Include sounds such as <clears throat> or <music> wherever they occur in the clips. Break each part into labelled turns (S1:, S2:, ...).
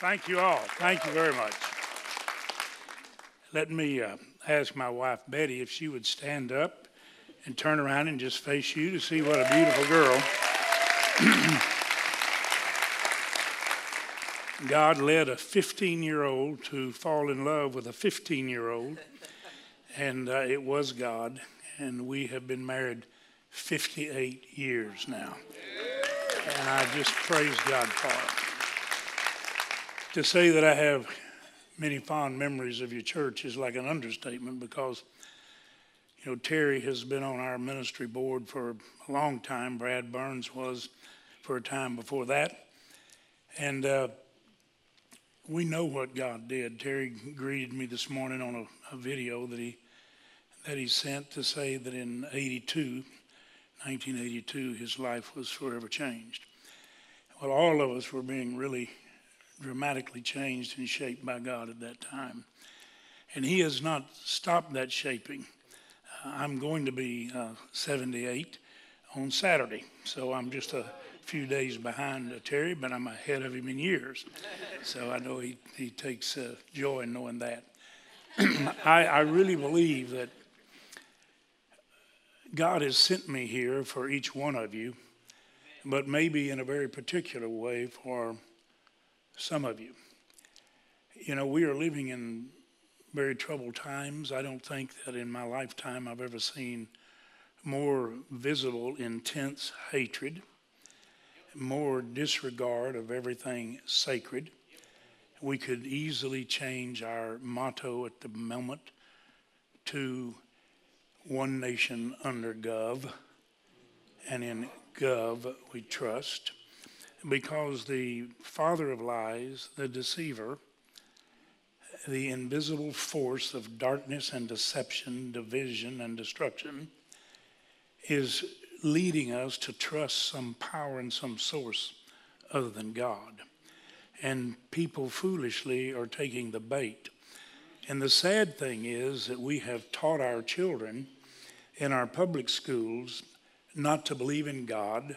S1: Thank you all. Thank you very much. Let me uh, ask my wife Betty if she would stand up and turn around and just face you to see what a beautiful girl. <clears throat> God led a 15 year old to fall in love with a 15 year old, and uh, it was God. And we have been married 58 years now. And I just praise God for it to say that I have many fond memories of your church is like an understatement because, you know, Terry has been on our ministry board for a long time. Brad Burns was for a time before that. And uh, we know what God did. Terry greeted me this morning on a, a video that he that he sent to say that in 82, 1982, his life was forever changed. Well, all of us were being really dramatically changed and shaped by God at that time. And He has not stopped that shaping. Uh, I'm going to be uh, 78 on Saturday, so I'm just a few days behind uh, Terry, but I'm ahead of him in years. So I know he, he takes uh, joy in knowing that. <clears throat> I, I really believe that God has sent me here for each one of you, but maybe in a very particular way for some of you. You know, we are living in very troubled times. I don't think that in my lifetime I've ever seen more visible, intense hatred, more disregard of everything sacred. We could easily change our motto at the moment to one nation under Gov, and in Gov we trust because the father of lies, the deceiver, the invisible force of darkness and deception, division and destruction, is leading us to trust some power and some source other than God. And people foolishly are taking the bait. And the sad thing is that we have taught our children in our public schools not to believe in God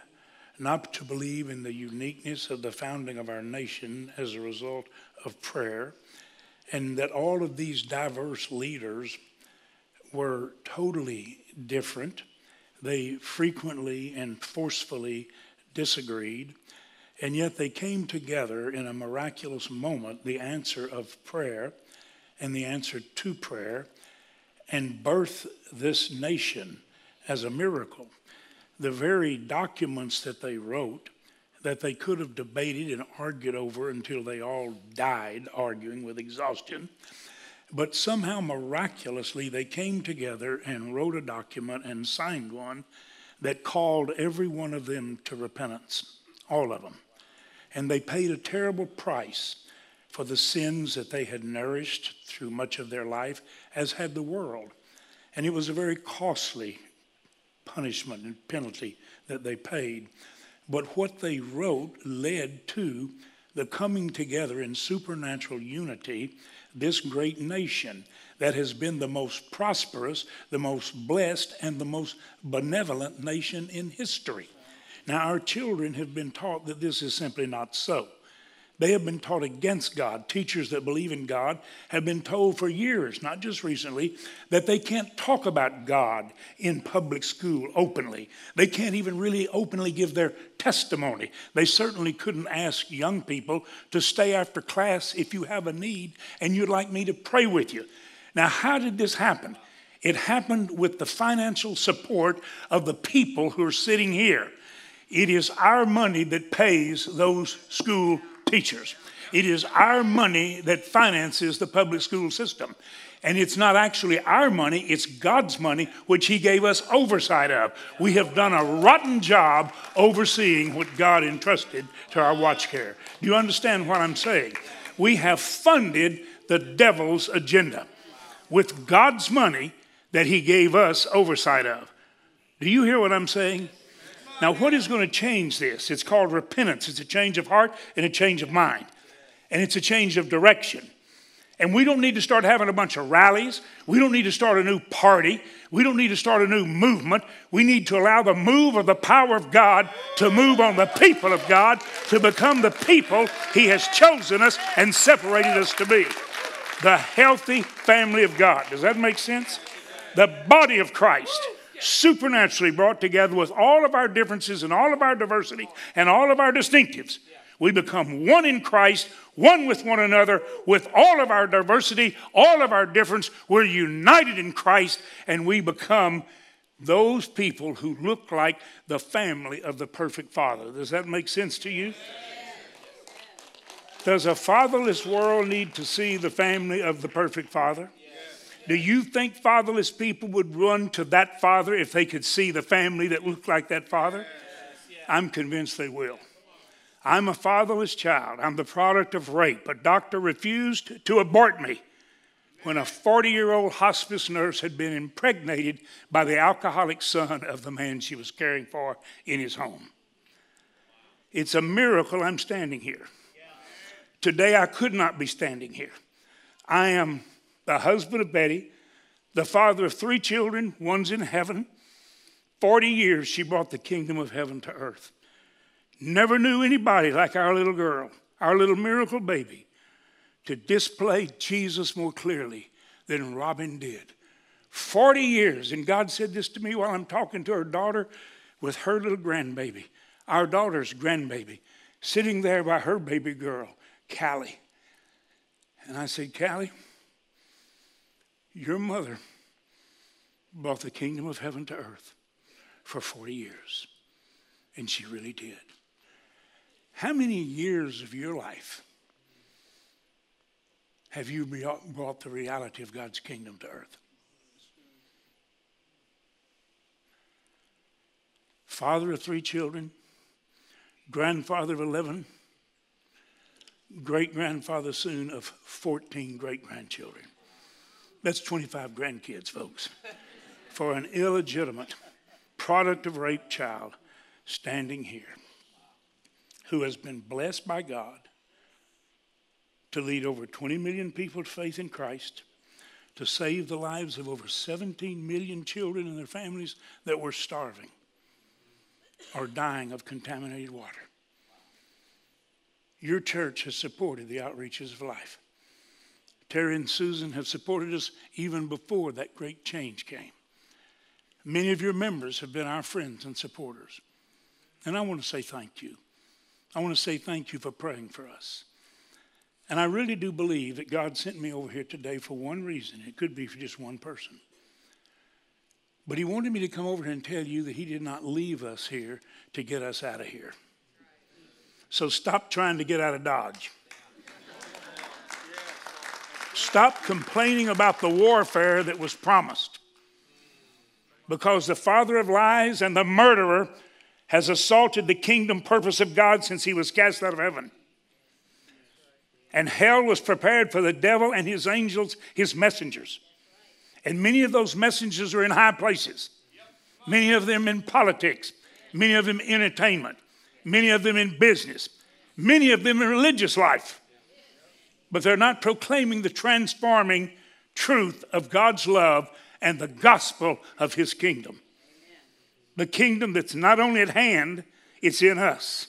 S1: not to believe in the uniqueness of the founding of our nation as a result of prayer, and that all of these diverse leaders were totally different. They frequently and forcefully disagreed, and yet they came together in a miraculous moment, the answer of prayer and the answer to prayer, and birth this nation as a miracle the very documents that they wrote that they could have debated and argued over until they all died arguing with exhaustion. But somehow, miraculously, they came together and wrote a document and signed one that called every one of them to repentance, all of them. And they paid a terrible price for the sins that they had nourished through much of their life, as had the world. And it was a very costly punishment and penalty that they paid. But what they wrote led to the coming together in supernatural unity, this great nation that has been the most prosperous, the most blessed, and the most benevolent nation in history. Now, our children have been taught that this is simply not so. They have been taught against God. Teachers that believe in God have been told for years, not just recently, that they can't talk about God in public school openly. They can't even really openly give their testimony. They certainly couldn't ask young people to stay after class if you have a need and you'd like me to pray with you. Now, how did this happen? It happened with the financial support of the people who are sitting here. It is our money that pays those school teachers. It is our money that finances the public school system. And it's not actually our money, it's God's money, which He gave us oversight of. We have done a rotten job overseeing what God entrusted to our watch care. Do you understand what I'm saying? We have funded the devil's agenda with God's money that He gave us oversight of. Do you hear what I'm saying? Now, what is going to change this? It's called repentance. It's a change of heart and a change of mind, and it's a change of direction. And we don't need to start having a bunch of rallies. We don't need to start a new party. We don't need to start a new movement. We need to allow the move of the power of God to move on the people of God to become the people He has chosen us and separated us to be. The healthy family of God. Does that make sense? The body of Christ supernaturally brought together with all of our differences and all of our diversity and all of our distinctives. We become one in Christ, one with one another, with all of our diversity, all of our difference. We're united in Christ, and we become those people who look like the family of the perfect Father. Does that make sense to you? Does a fatherless world need to see the family of the perfect Father? Do you think fatherless people would run to that father if they could see the family that looked like that father? I'm convinced they will. I'm a fatherless child. I'm the product of rape. A doctor refused to abort me when a 40 year old hospice nurse had been impregnated by the alcoholic son of the man she was caring for in his home. It's a miracle I'm standing here. Today I could not be standing here. I am the husband of Betty, the father of three children, one's in heaven. 40 years she brought the kingdom of heaven to earth. Never knew anybody like our little girl, our little miracle baby, to display Jesus more clearly than Robin did. 40 years, and God said this to me while I'm talking to her daughter with her little grandbaby, our daughter's grandbaby, sitting there by her baby girl, Callie. And I said, Callie, your mother brought the kingdom of heaven to earth for 40 years. And she really did. How many years of your life have you brought the reality of God's kingdom to earth? Father of three children, grandfather of 11, great grandfather soon of 14 great grandchildren. That's 25 grandkids, folks, for an illegitimate product of rape child standing here who has been blessed by God to lead over 20 million people to faith in Christ, to save the lives of over 17 million children and their families that were starving or dying of contaminated water. Your church has supported the outreaches of life. Terry and Susan have supported us even before that great change came. Many of your members have been our friends and supporters. And I want to say thank you. I want to say thank you for praying for us. And I really do believe that God sent me over here today for one reason. It could be for just one person. But He wanted me to come over here and tell you that He did not leave us here to get us out of here. So stop trying to get out of Dodge. Stop complaining about the warfare that was promised. Because the father of lies and the murderer has assaulted the kingdom purpose of God since he was cast out of heaven. And hell was prepared for the devil and his angels, his messengers. And many of those messengers are in high places, many of them in politics, many of them in entertainment, many of them in business, many of them in religious life. But they're not proclaiming the transforming truth of God's love and the gospel of his kingdom the kingdom that's not only at hand, it's in us.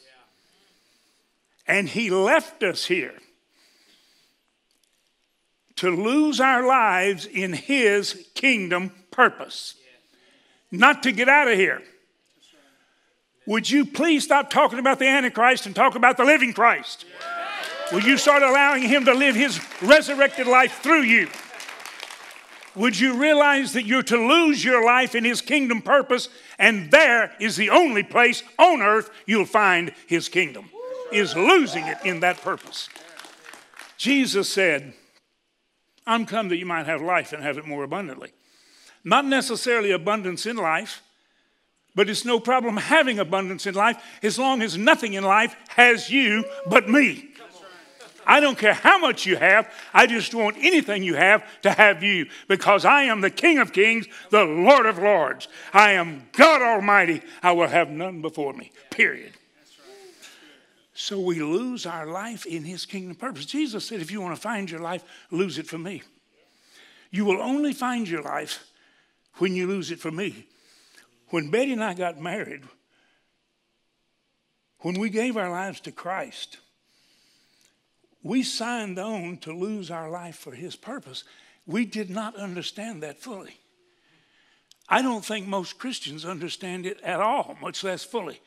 S1: And He left us here to lose our lives in His kingdom purpose, not to get out of here. Would you please stop talking about the Antichrist and talk about the living Christ? Will you start allowing Him to live His resurrected life through you? would you realize that you're to lose your life in His kingdom purpose, and there is the only place on earth you'll find His kingdom, is losing it in that purpose. Jesus said, I'm come that you might have life and have it more abundantly. Not necessarily abundance in life, but it's no problem having abundance in life as long as nothing in life has you but me. I don't care how much you have. I just want anything you have to have you because I am the King of Kings, the Lord of Lords. I am God Almighty. I will have none before me, period. So we lose our life in his kingdom purpose. Jesus said, if you want to find your life, lose it for me. You will only find your life when you lose it for me. When Betty and I got married, when we gave our lives to Christ, we signed on to lose our life for his purpose. We did not understand that fully. I don't think most Christians understand it at all, much less fully.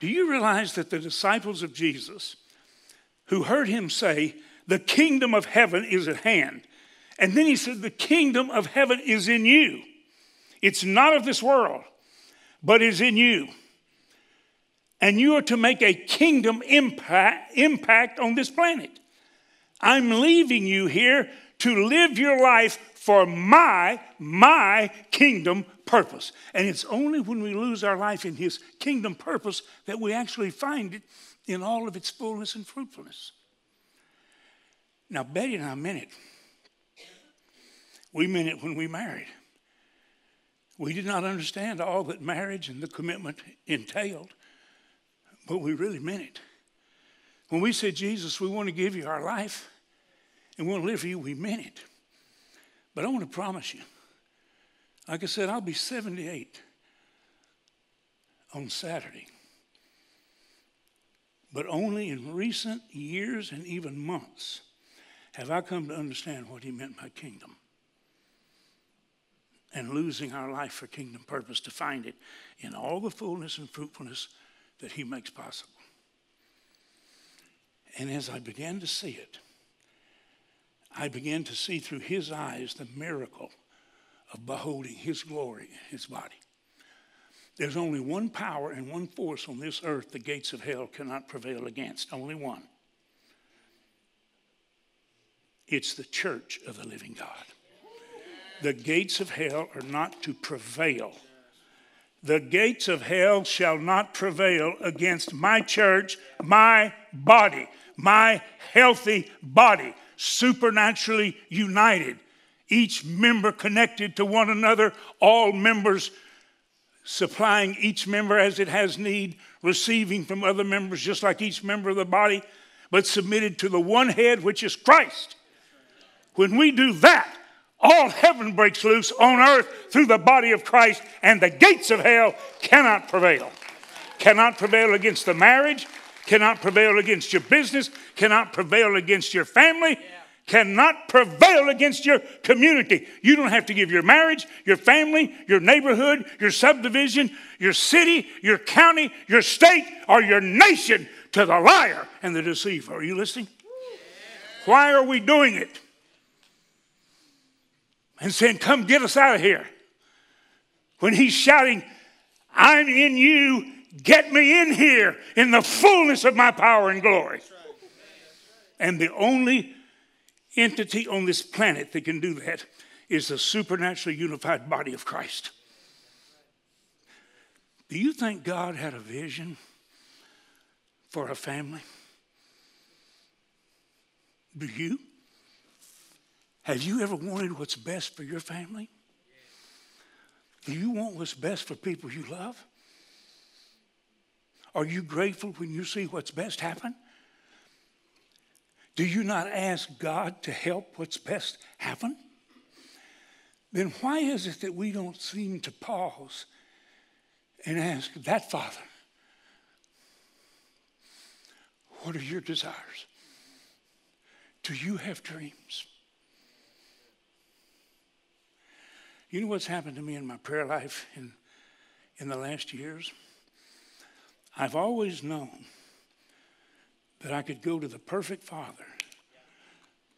S1: Do you realize that the disciples of Jesus, who heard him say, The kingdom of heaven is at hand, and then he said, The kingdom of heaven is in you. It's not of this world, but is in you. And you are to make a kingdom impact, impact on this planet. I'm leaving you here to live your life for my, my kingdom purpose. And it's only when we lose our life in His kingdom purpose that we actually find it in all of its fullness and fruitfulness. Now, Betty and I meant it. We meant it when we married. We did not understand all that marriage and the commitment entailed, but we really meant it. When we said, Jesus, we want to give you our life and we want to live for you, we meant it. But I want to promise you, like I said, I'll be 78 on Saturday. But only in recent years and even months have I come to understand what he meant by kingdom and losing our life for kingdom purpose to find it in all the fullness and fruitfulness that he makes possible. And as I began to see it, I began to see through his eyes the miracle of beholding his glory his body. There's only one power and one force on this earth the gates of hell cannot prevail against. Only one. It's the church of the living God. The gates of hell are not to prevail. The gates of hell shall not prevail against my church, my body, my healthy body, supernaturally united each member connected to one another, all members supplying each member as it has need, receiving from other members just like each member of the body, but submitted to the one head, which is Christ. When we do that, all heaven breaks loose on earth through the body of Christ, and the gates of hell cannot prevail. Cannot prevail against the marriage, cannot prevail against your business, cannot prevail against your family. Cannot prevail against your community. You don't have to give your marriage, your family, your neighborhood, your subdivision, your city, your county, your state, or your nation to the liar and the deceiver. Are you listening? Why are we doing it? And saying, Come get us out of here. When he's shouting, I'm in you, get me in here in the fullness of my power and glory. And the only entity on this planet that can do that is the supernaturally unified body of Christ. Do you think God had a vision for a family? Do you? Have you ever wanted what's best for your family? Do you want what's best for people you love? Are you grateful when you see what's best happen? Do you not ask God to help what's best happen? Then why is it that we don't seem to pause and ask that Father, what are your desires? Do you have dreams? You know what's happened to me in my prayer life in, in the last years? I've always known that I could go to the perfect Father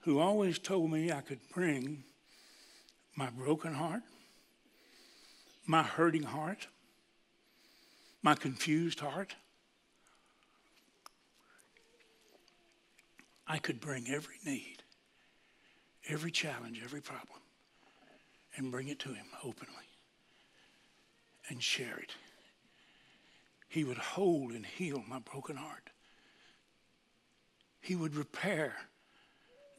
S1: who always told me I could bring my broken heart, my hurting heart, my confused heart. I could bring every need, every challenge, every problem, and bring it to Him openly and share it. He would hold and heal my broken heart. He would repair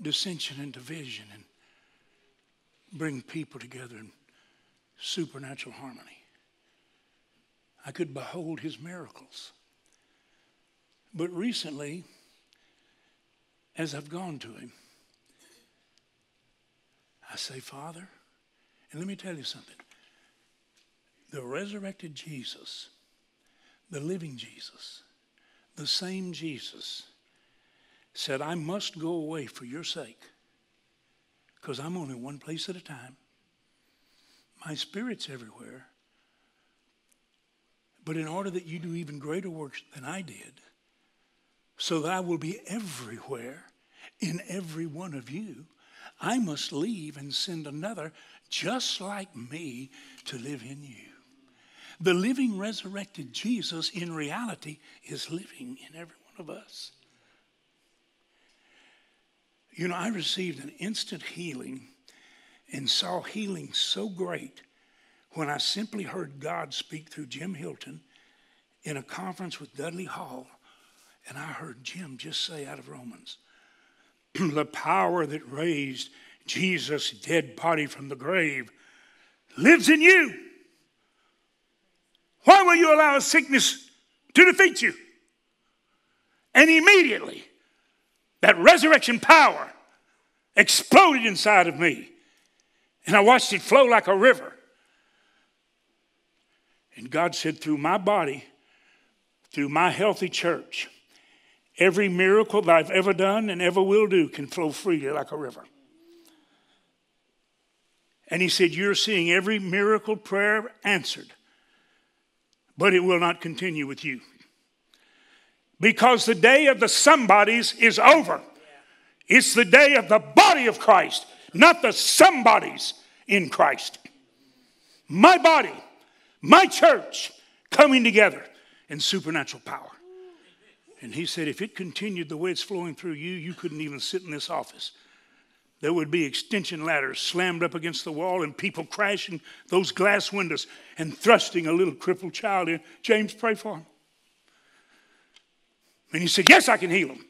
S1: dissension and division and bring people together in supernatural harmony. I could behold his miracles. But recently, as I've gone to him, I say, Father, and let me tell you something. The resurrected Jesus, the living Jesus, the same Jesus, said, I must go away for your sake because I'm only one place at a time. My spirit's everywhere. But in order that you do even greater works than I did, so that I will be everywhere in every one of you, I must leave and send another just like me to live in you. The living, resurrected Jesus in reality is living in every one of us. You know, I received an instant healing and saw healing so great when I simply heard God speak through Jim Hylton in a conference with Dudley Hall. And I heard Jim just say out of Romans, <clears throat> the power that raised Jesus' dead body from the grave lives in you. Why will you allow sickness to defeat you? And immediately, that resurrection power exploded inside of me. And I watched it flow like a river. And God said, through my body, through my healthy church, every miracle that I've ever done and ever will do can flow freely like a river. And he said, You're seeing every miracle prayer answered, but it will not continue with you. Because the day of the somebodies is over. It's the day of the body of Christ, not the somebodies in Christ. My body, my church coming together in supernatural power. And he said, if it continued the way it's flowing through you, you couldn't even sit in this office there would be extension ladders slammed up against the wall and people crashing those glass windows and thrusting a little crippled child in. James, pray for him. And he said, Yes, I can heal him.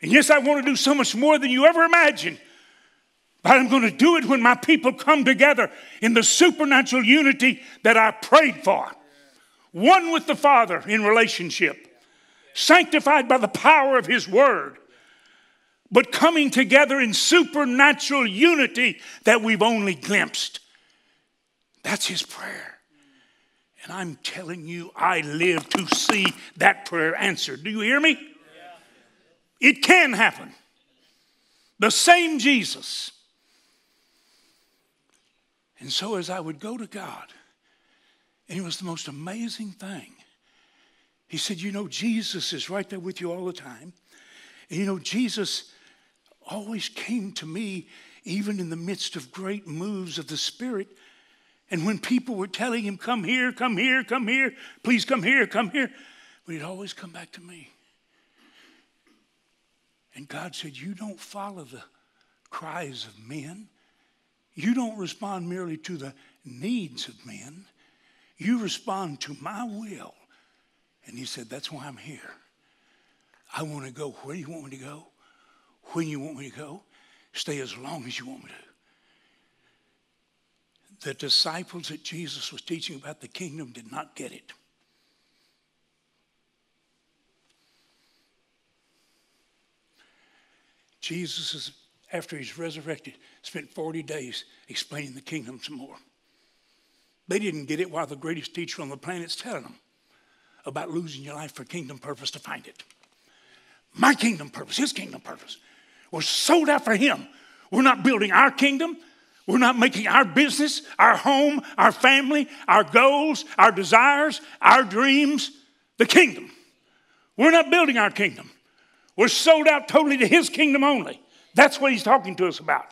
S1: And yes, I want to do so much more than you ever imagined. But I'm going to do it when my people come together in the supernatural unity that I prayed for. One with the Father in relationship, sanctified by the power of His Word but coming together in supernatural unity that we've only glimpsed. That's his prayer. And I'm telling you, I live to see that prayer answered. Do you hear me? It can happen. The same Jesus. And so, as I would go to God, and it was the most amazing thing. He said, You know, Jesus is right there with you all the time. And you know, Jesus always came to me, even in the midst of great moves of the Spirit. And when people were telling him, Come here, come here, come here, please come here, come here, but he'd always come back to me. And God said, You don't follow the cries of men. You don't respond merely to the needs of men. You respond to my will. And he said, That's why I'm here. I want to go where you want me to go when you want me to go, stay as long as you want me to. The disciples that Jesus was teaching about the kingdom did not get it. Jesus, is, after he's resurrected, spent 40 days explaining the kingdom some more. They didn't get it while the greatest teacher on the planet's telling them about losing your life for kingdom purpose to find it. My kingdom purpose, his kingdom purpose. We're sold out for Him. We're not building our kingdom. We're not making our business, our home, our family, our goals, our desires, our dreams the kingdom. We're not building our kingdom. We're sold out totally to His kingdom only. That's what He's talking to us about.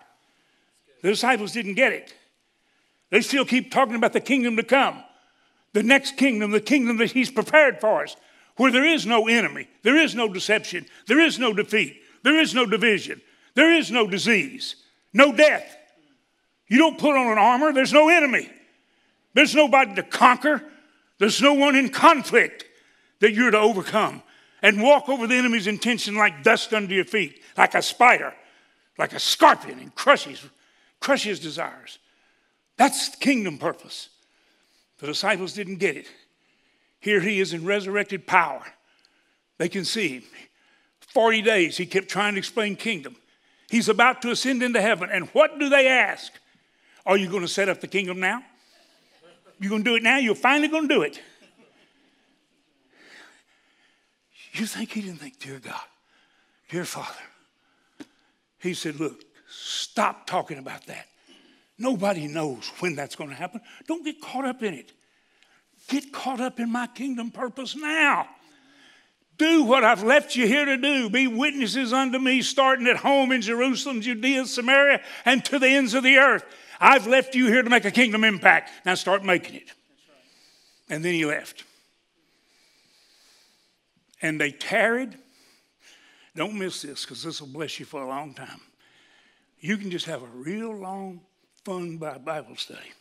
S1: The disciples didn't get it. They still keep talking about the kingdom to come, the next kingdom, the kingdom that He's prepared for us, where there is no enemy, there is no deception, there is no defeat, there is no division. There is no disease, no death. You don't put on an armor, there's no enemy. There's nobody to conquer. There's no one in conflict that you're to overcome and walk over the enemy's intention like dust under your feet, like a spider, like a scorpion, and crush his, crush his desires. That's the kingdom purpose. The disciples didn't get it. Here he is in resurrected power They can see him. 40 days he kept trying to explain kingdom. He's about to ascend into heaven. And what do they ask? Are you going to set up the kingdom now? You're going to do it now? You're finally going to do it. You think he didn't think, dear God, dear Father. He said, Look, stop talking about that. Nobody knows when that's going to happen. Don't get caught up in it. Get caught up in my kingdom purpose now. Do what I've left you here to do. Be witnesses unto me, starting at home in Jerusalem, Judea, Samaria, and to the ends of the earth. I've left you here to make a kingdom impact. Now start making it. And then he left. And they tarried. Don't miss this because this will bless you for a long time. You can just have a real long, fun Bible study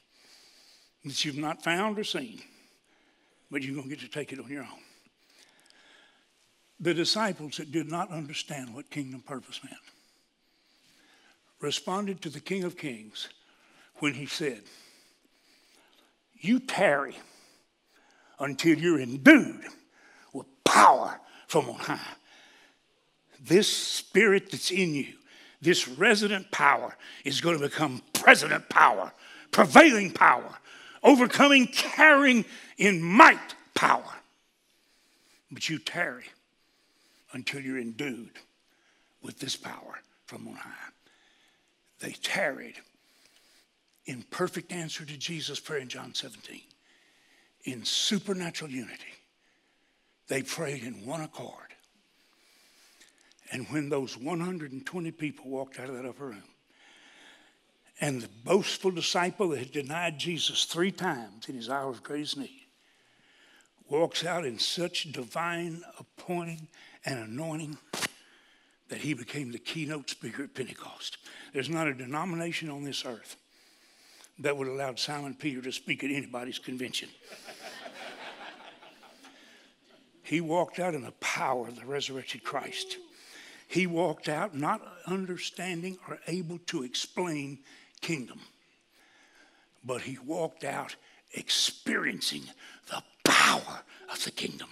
S1: that you've not found or seen, but you're going to get to take it on your own the disciples that did not understand what kingdom purpose meant responded to the King of Kings when he said, You tarry until you're endued with power from on high. This spirit that's in you, this resident power, is going to become president power, prevailing power, overcoming, carrying in might power. But you tarry until you're endued with this power from on high. They tarried in perfect answer to Jesus' prayer in John 17, in supernatural unity. They prayed in one accord. And when those 120 people walked out of that upper room, and the boastful disciple that had denied Jesus three times in his hour of greatest need walks out in such divine appointing and anointing that he became the keynote speaker at Pentecost. There's not a denomination on this earth that would allow Simon Peter to speak at anybody's convention. he walked out in the power of the resurrected Christ. He walked out not understanding or able to explain kingdom, but he walked out experiencing the power of the kingdom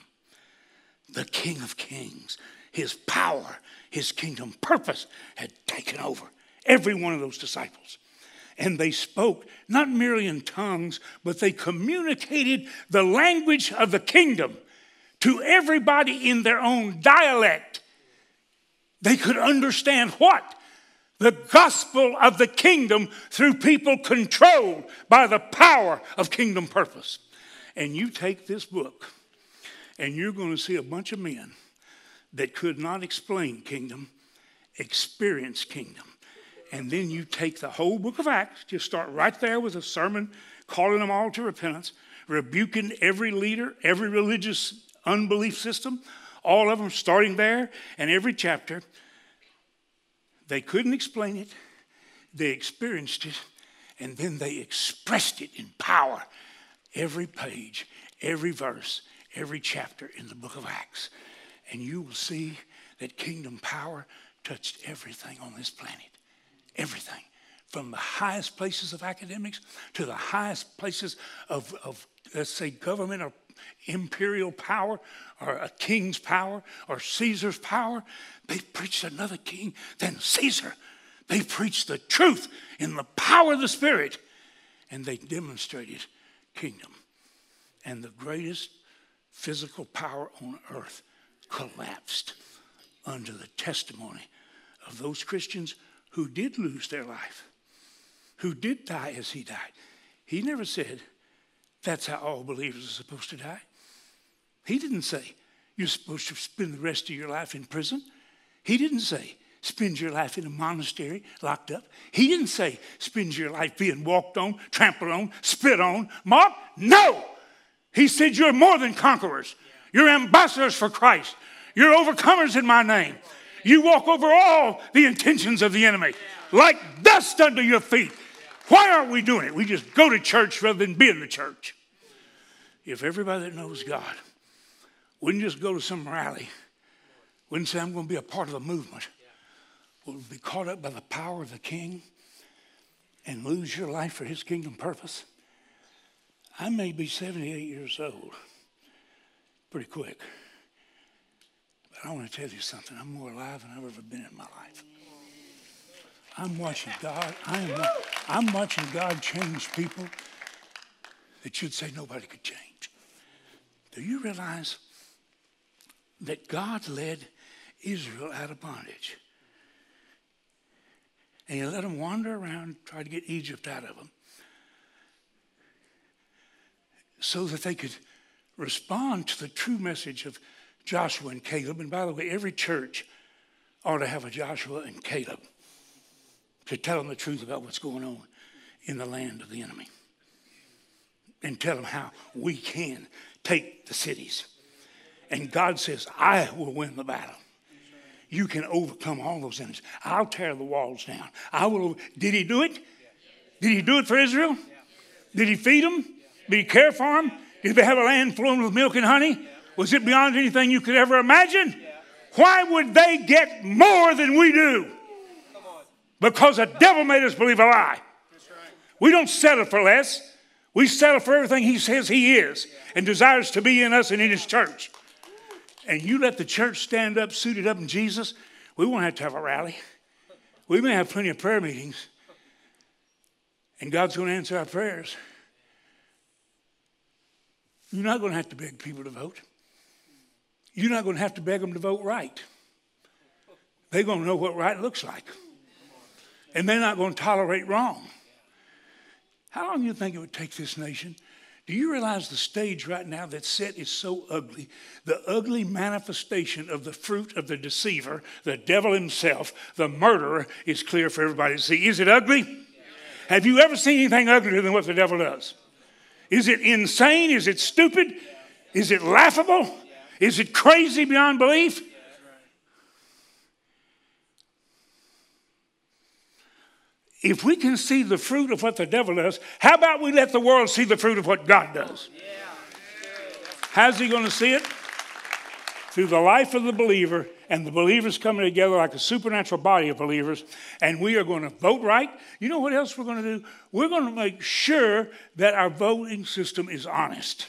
S1: the King of Kings, his power, his kingdom purpose had taken over every one of those disciples. And they spoke not merely in tongues, but they communicated the language of the kingdom to everybody in their own dialect. They could understand what? The gospel of the kingdom through people controlled by the power of kingdom purpose. And you take this book and you're going to see a bunch of men that could not explain kingdom, experience kingdom. And then you take the whole book of Acts, just start right there with a sermon calling them all to repentance, rebuking every leader, every religious unbelief system, all of them starting there, and every chapter. They couldn't explain it, they experienced it, and then they expressed it in power. Every page, every verse, every chapter in the book of Acts, and you will see that kingdom power touched everything on this planet. Everything. From the highest places of academics to the highest places of, of let's say, government or imperial power or a king's power or Caesar's power. They preached another king than Caesar. They preached the truth in the power of the Spirit and they demonstrated kingdom. And the greatest physical power on earth collapsed under the testimony of those Christians who did lose their life, who did die as he died. He never said, that's how all believers are supposed to die. He didn't say, you're supposed to spend the rest of your life in prison. He didn't say, spend your life in a monastery locked up. He didn't say, spend your life being walked on, trampled on, spit on, mocked. No! He said, You're more than conquerors. You're ambassadors for Christ. You're overcomers in my name. You walk over all the intentions of the enemy like dust under your feet. Why aren't we doing it? We just go to church rather than be in the church. If everybody that knows God wouldn't just go to some rally, wouldn't say, I'm going to be a part of the movement, would be caught up by the power of the king and lose your life for his kingdom purpose. I may be 78 years old pretty quick. But I want to tell you something. I'm more alive than I've ever been in my life. I'm watching God. I am, I'm watching God change people that you'd say nobody could change. Do you realize that God led Israel out of bondage? And he let them wander around, try to get Egypt out of them, so that they could respond to the true message of Joshua and Caleb. And by the way, every church ought to have a Joshua and Caleb to tell them the truth about what's going on in the land of the enemy and tell them how we can take the cities. And God says, I will win the battle. You can overcome all those enemies. I'll tear the walls down. I will. Did he do it? Did he do it for Israel? Did he feed them? Did he care for them? Did they have a land flowing with milk and honey? Was it beyond anything you could ever imagine? Why would they get more than we do? Because the devil made us believe a lie. We don't settle for less. We settle for everything he says he is and desires to be in us and in his church. And you let the church stand up, suited up in Jesus, we won't have to have a rally. We may have plenty of prayer meetings. And God's going to answer our prayers. You're not going to have to beg people to vote. You're not going to have to beg them to vote right. They're going to know what right looks like. And they're not going to tolerate wrong. How long do you think it would take this nation? Do you realize the stage right now that's set is so ugly? The ugly manifestation of the fruit of the deceiver, the devil himself, the murderer, is clear for everybody to see. Is it ugly? Have you ever seen anything uglier than what the devil does? Is it insane? Is it stupid? Is it laughable? Is it crazy beyond belief? If we can see the fruit of what the devil does, how about we let the world see the fruit of what God does? How's he going to see it? Through the life of the believer and the believers coming together like a supernatural body of believers, and we are going to vote right. You know what else we're going to do? We're going to make sure that our voting system is honest.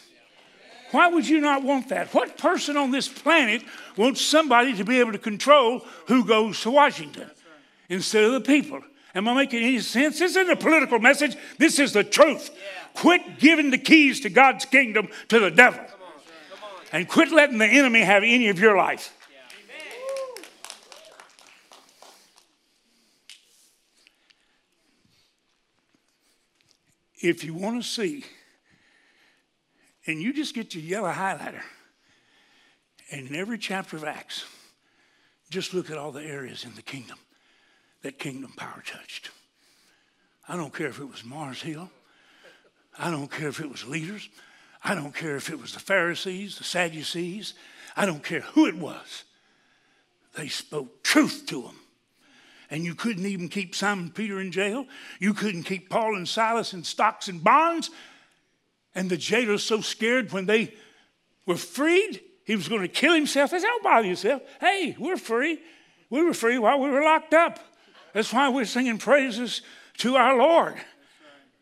S1: Why would you not want that? What person on this planet wants somebody to be able to control who goes to Washington instead of the people? Am I making any sense? This isn't a political message. This is the truth. Quit giving the keys to God's kingdom to the devil. And quit letting the enemy have any of your life. If you want to see, and you just get your yellow highlighter, and in every chapter of Acts, just look at all the areas in the kingdom that kingdom power touched. I don't care if it was Mars Hill. I don't care if it was leaders. I don't care if it was the Pharisees, the Sadducees. I don't care who it was. They spoke truth to them and you couldn't even keep Simon Peter in jail. You couldn't keep Paul and Silas in stocks and bonds. And the jailer's so scared when they were freed, he was going to kill himself. They said, Don't bother yourself. Hey, we're free. We were free while we were locked up. That's why we're singing praises to our Lord.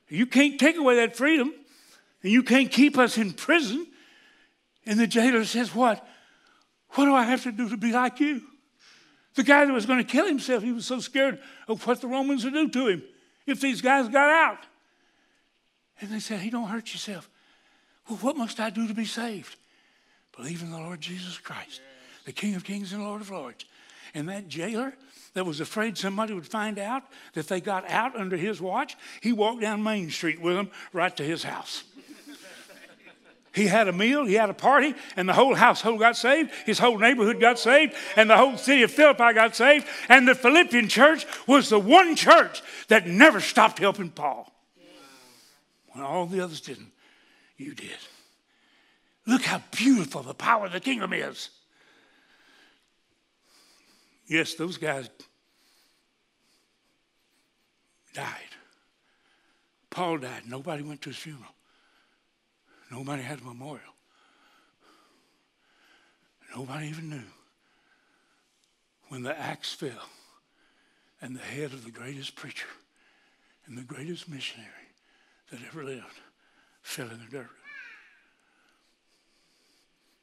S1: You can't take away that freedom, and you can't keep us in prison. And the jailer says, What? What do I have to do to be like you? The guy that was going to kill himself, he was so scared of what the Romans would do to him if these guys got out. And they said, Hey, don't hurt yourself. Well, what must I do to be saved? Believe in the Lord Jesus Christ, the King of Kings and Lord of Lords. And that jailer that was afraid somebody would find out that they got out under his watch, he walked down Main Street with them right to his house. He had a meal, he had a party, and the whole household got saved. His whole neighborhood got saved, and the whole city of Philippi got saved. And the Philippian church was the one church that never stopped helping Paul. When all the others didn't, you did. Look how beautiful the power of the kingdom is. Yes, those guys died. Paul died. Nobody went to his funeral. Nobody had a memorial. Nobody even knew when the axe fell and the head of the greatest preacher and the greatest missionary that ever lived fell in the dirt.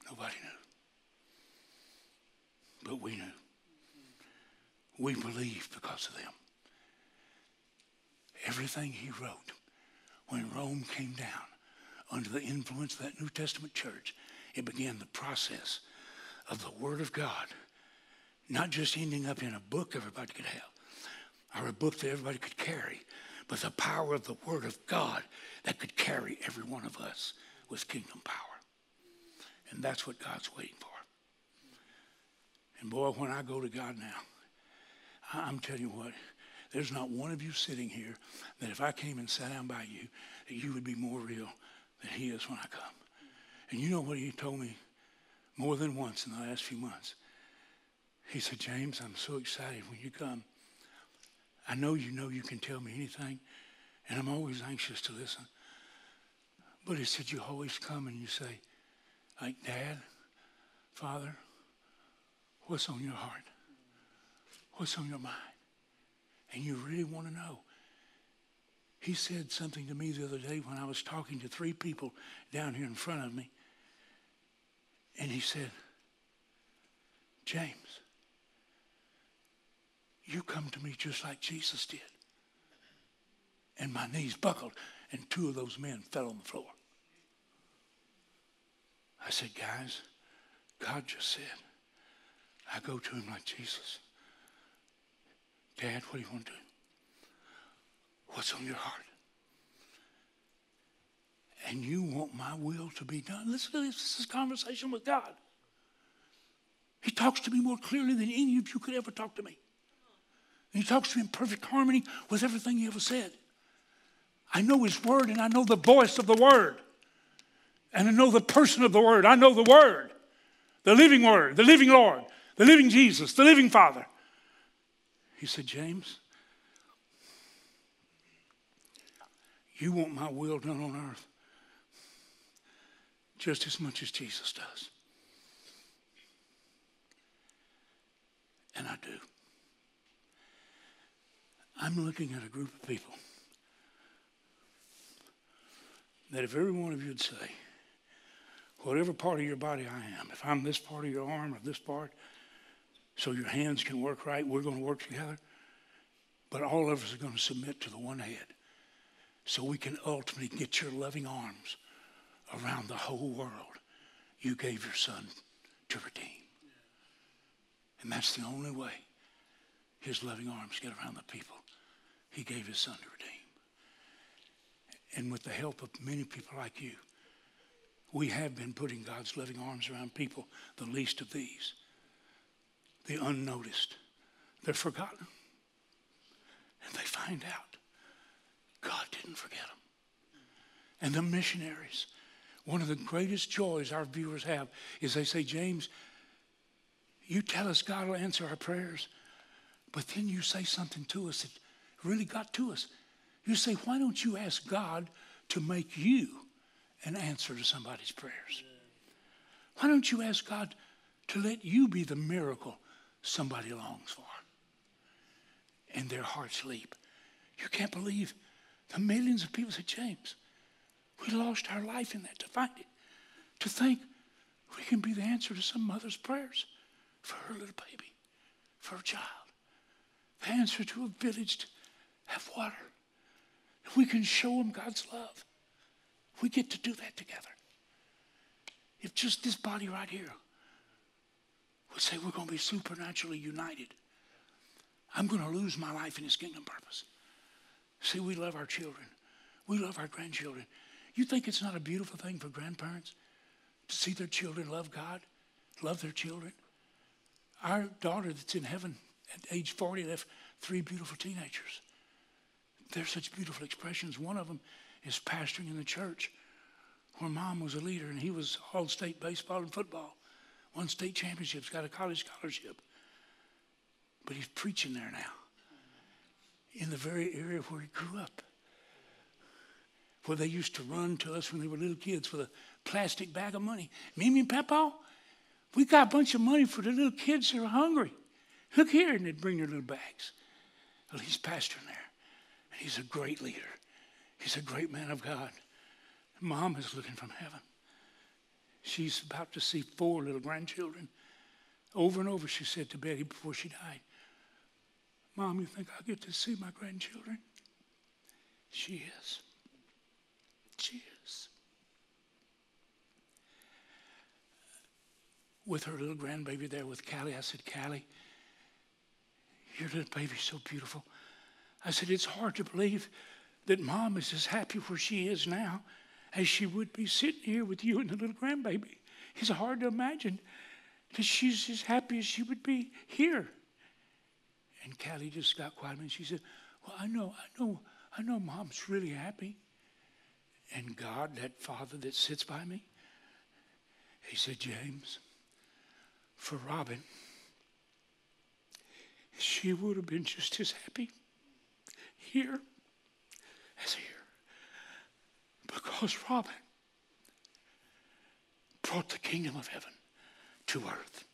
S1: Nobody knew. but we knew. We believed because of them. Everything he wrote, when Rome came down under the influence of that New Testament church, it began the process of the Word of God, not just ending up in a book everybody could have, or a book that everybody could carry, but the power of the Word of God that could carry every one of us with kingdom power. And that's what God's waiting for. And boy, when I go to God now, I'm telling you what, there's not one of you sitting here that if I came and sat down by you, that you would be more real than he is when I come. And you know what he told me more than once in the last few months? He said, James, I'm so excited when you come. I know you know you can tell me anything, and I'm always anxious to listen. But he said, You always come and you say, like, Dad, Father, what's on your heart? What's on your mind? And you really want to know. He said something to me the other day when I was talking to three people down here in front of me. And he said, James, you come to me just like Jesus did. And my knees buckled, and two of those men fell on the floor. I said, guys, God just said, I go to him like Jesus. Dad, what do you want to do? What's on your heart? And you want my will to be done. Listen to this. This is conversation with God. He talks to me more clearly than any of you could ever talk to me. And he talks to me in perfect harmony with everything he ever said. I know his word and I know the voice of the word. And I know the person of the word. I know the word, the living word, the living Lord, the living Jesus, the living Father. He said, James, you want my will done on earth just as much as Jesus does. And I do. I'm looking at a group of people that if every one of you would say, whatever part of your body I am, if I'm this part of your arm or this part, so your hands can work right, we're going to work together. But all of us are going to submit to the one head so we can ultimately get your loving arms around the whole world you gave your son to redeem. And that's the only way his loving arms get around the people he gave his son to redeem. And with the help of many people like you, we have been putting God's loving arms around people, the least of these, the unnoticed. They're forgotten. And they find out God didn't forget them. And the missionaries, one of the greatest joys our viewers have is they say, James, you tell us God will answer our prayers, but then you say something to us that really got to us. You say, why don't you ask God to make you an answer to somebody's prayers? Why don't you ask God to let you be the miracle somebody longs for? And their hearts leap. You can't believe the millions of people said, James, we lost our life in that to find it. To think we can be the answer to some mother's prayers for her little baby, for her child. The answer to a village to have water. We can show them God's love. We get to do that together. If just this body right here would say we're going to be supernaturally united, I'm going to lose my life in His kingdom purpose. See, we love our children, we love our grandchildren. You think it's not a beautiful thing for grandparents to see their children love God, love their children? Our daughter that's in heaven at age 40 left three beautiful teenagers. They're such beautiful expressions. One of them is pastoring in the church where mom was a leader and he was all state baseball and football. Won state championships, got a college scholarship. But he's preaching there now in the very area where he grew up. Where they used to run to us when they were little kids with a plastic bag of money. Mimi and Papa, we got a bunch of money for the little kids that are hungry. Look here, and they'd bring their little bags. Well, he's pastoring there. And he's a great leader. He's a great man of God. Mom is looking from heaven. She's about to see four little grandchildren. Over and over, she said to Betty before she died, Mom, you think I'll get to see my grandchildren? She is. She is. With her little grandbaby there with Callie, I said, Callie, your little baby's so beautiful. I said, it's hard to believe that mom is as happy where she is now as she would be sitting here with you and the little grandbaby. It's hard to imagine that she's as happy as she would be here. And Callie just got quiet and she said, Well, I know, I know, I know mom's really happy. And God, that Father that sits by me, he said, James, for Robin, she would have been just as happy here as here. Because Robin brought the kingdom of heaven to earth,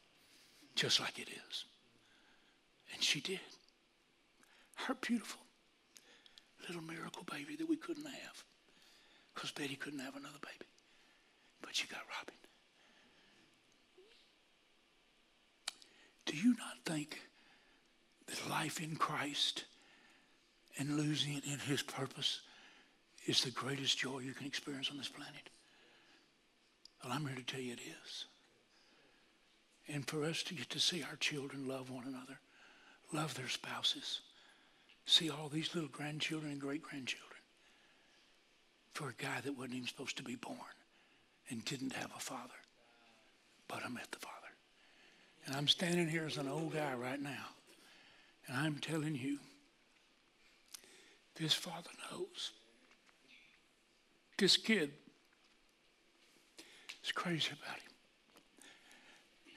S1: just like it is. And she did. Her beautiful little miracle baby that we couldn't have because Betty couldn't have another baby. But she got Robin. Do you not think that life in Christ and losing it in His purpose is the greatest joy you can experience on this planet? Well, I'm here to tell you it is. And for us to get to see our children love one another, love their spouses, see all these little grandchildren and great grandchildren for a guy that wasn't even supposed to be born and didn't have a father, but I met the father. And I'm standing here as an old guy right now, and I'm telling you, this father knows. This kid is crazy about him.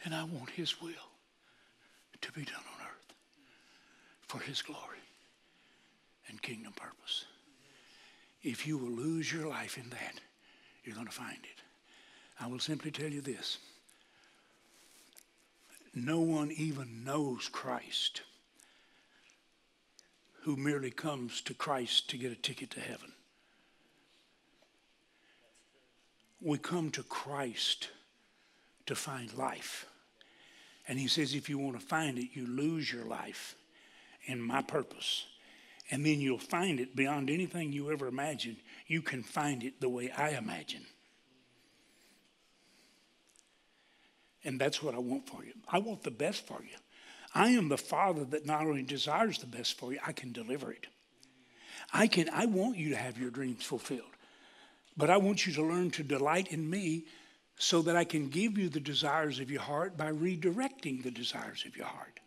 S1: And I want his will to be done on for his glory and kingdom purpose. If you will lose your life in that, you're going to find it. I will simply tell you this no one even knows Christ who merely comes to Christ to get a ticket to heaven. We come to Christ to find life. And he says, if you want to find it, you lose your life in my purpose. And then you'll find it beyond anything you ever imagined. You can find it the way I imagine. And that's what I want for you. I want the best for you. I am the Father that not only desires the best for you, I can deliver it. I can I want you to have your dreams fulfilled. But I want you to learn to delight in me so that I can give you the desires of your heart by redirecting the desires of your heart.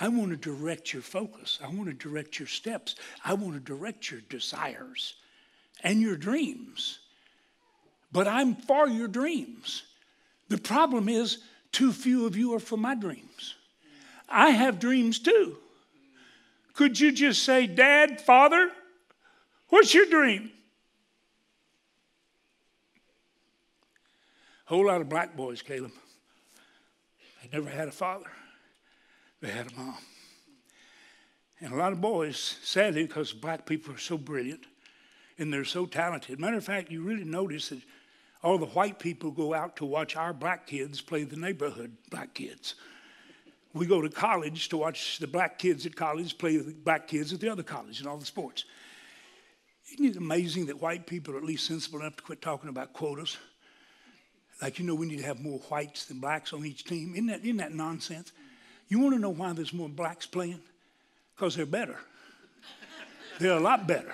S1: I want to direct your focus. I want to direct your steps. I want to direct your desires and your dreams. But I'm for your dreams. The problem is, too few of you are for my dreams. I have dreams too. Could you just say, Dad, Father, what's your dream? A whole lot of black boys, Caleb. They never had a father, they had a mom. And a lot of boys, sadly, because black people are so brilliant and they're so talented. Matter of fact, you really notice that all the white people go out to watch our black kids play the neighborhood black kids. We go to college to watch the black kids at college play the black kids at the other college and all the sports. Isn't it amazing that white people are at least sensible enough to quit talking about quotas? Like, you know, we need to have more whites than blacks on each team. Isn't that, isn't that nonsense? You want to know why there's more blacks playing? Because they're better. they're a lot better.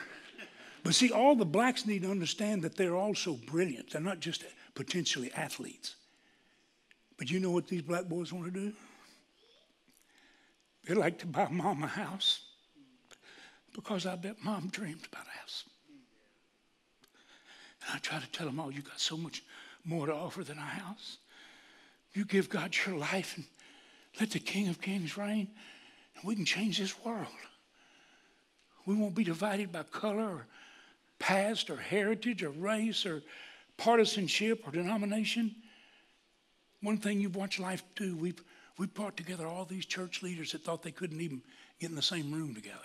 S1: But see, all the blacks need to understand that they're also brilliant. They're not just potentially athletes. But you know what these black boys want to do? They like to buy mom a house because I bet mom dreamed about a house. And I try to tell them, oh, you got so much more to offer than a house. You give God your life and let the King of Kings reign, and we can change this world. We won't be divided by color or past or heritage or race or partisanship or denomination. One thing you've watched life do, we've, we brought together all these church leaders that thought they couldn't even get in the same room together.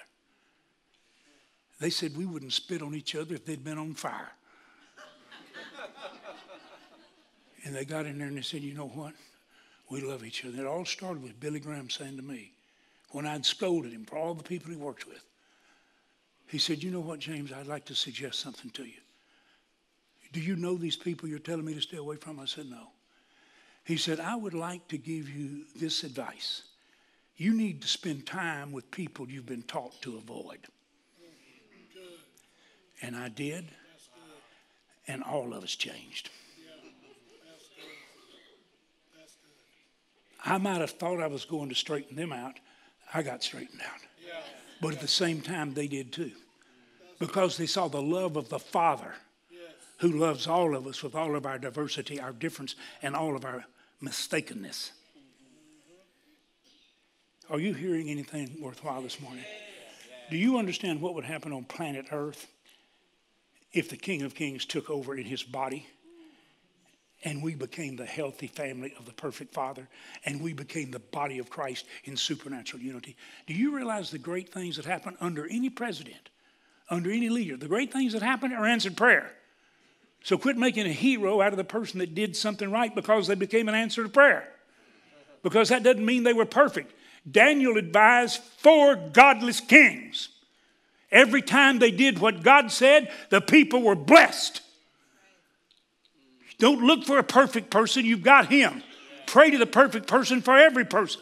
S1: They said we wouldn't spit on each other if they'd been on fire. <laughs> And they got in there and they said, you know what? We love each other. It all started with Billy Graham saying to me, when I'd scolded him for all the people he worked with, he said, You know what, James? I'd like to suggest something to you. Do you know these people you're telling me to stay away from? I said, No. He said, I would like to give you this advice. You need to spend time with people you've been taught to avoid. And I did, and all of us changed. I might have thought I was going to straighten them out. I got straightened out. But at the same time, they did too. Because they saw the love of the Father who loves all of us with all of our diversity, our difference, and all of our mistakenness. Are you hearing anything worthwhile this morning? Do you understand what would happen on planet Earth if the King of Kings took over in his body? And we became the healthy family of the perfect Father, and we became the body of Christ in supernatural unity. Do you realize the great things that happen under any president, under any leader? The great things that happen are answered prayer. So quit making a hero out of the person that did something right because they became an answer to prayer. Because that doesn't mean they were perfect. Daniel advised four godless kings. Every time they did what God said, the people were blessed. Don't look for a perfect person, you've got Him. Pray to the perfect person for every person.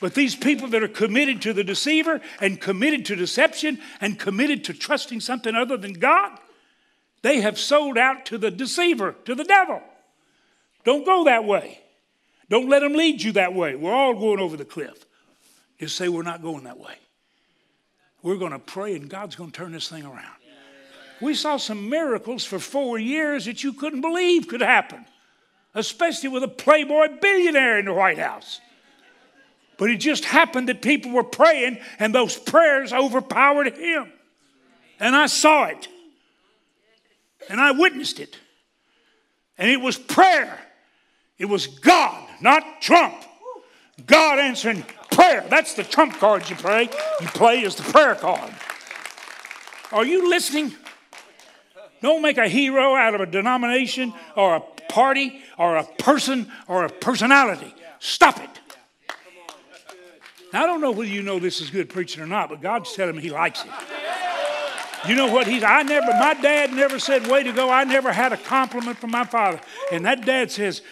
S1: But these people that are committed to the deceiver and committed to deception and committed to trusting something other than God, they have sold out to the deceiver, to the devil. Don't go that way. Don't let them lead you that way. We're all going over the cliff. Just say we're not going that way. We're going to pray and God's going to turn this thing around. We saw some miracles for four years that you couldn't believe could happen, especially with a playboy billionaire in the White House. But it just happened that people were praying and those prayers overpowered him. And I saw it. And I witnessed it. And it was prayer. It was God, not Trump. God answering prayer. That's the trump card you play. You play is the prayer card. Are you listening? Don't make a hero out of a denomination or a party or a person or a personality. Stop it. Now, I don't know whether you know this is good preaching or not, but God's telling me He likes it. You know what he's I never my dad never said way to go. I never had a compliment from my father. And that dad says,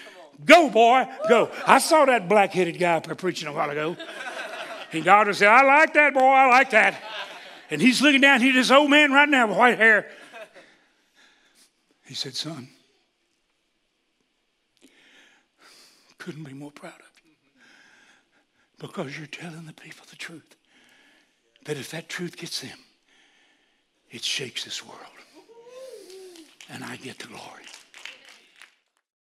S1: Go, boy, go. I saw that black headed guy up there preaching a while ago. And God said, I like that, boy, I like that. And he's looking down here, this old man right now with white hair. He said, Son, couldn't be more proud of you because you're telling the people the truth. That if that truth gets them, it shakes this world. And I get the glory.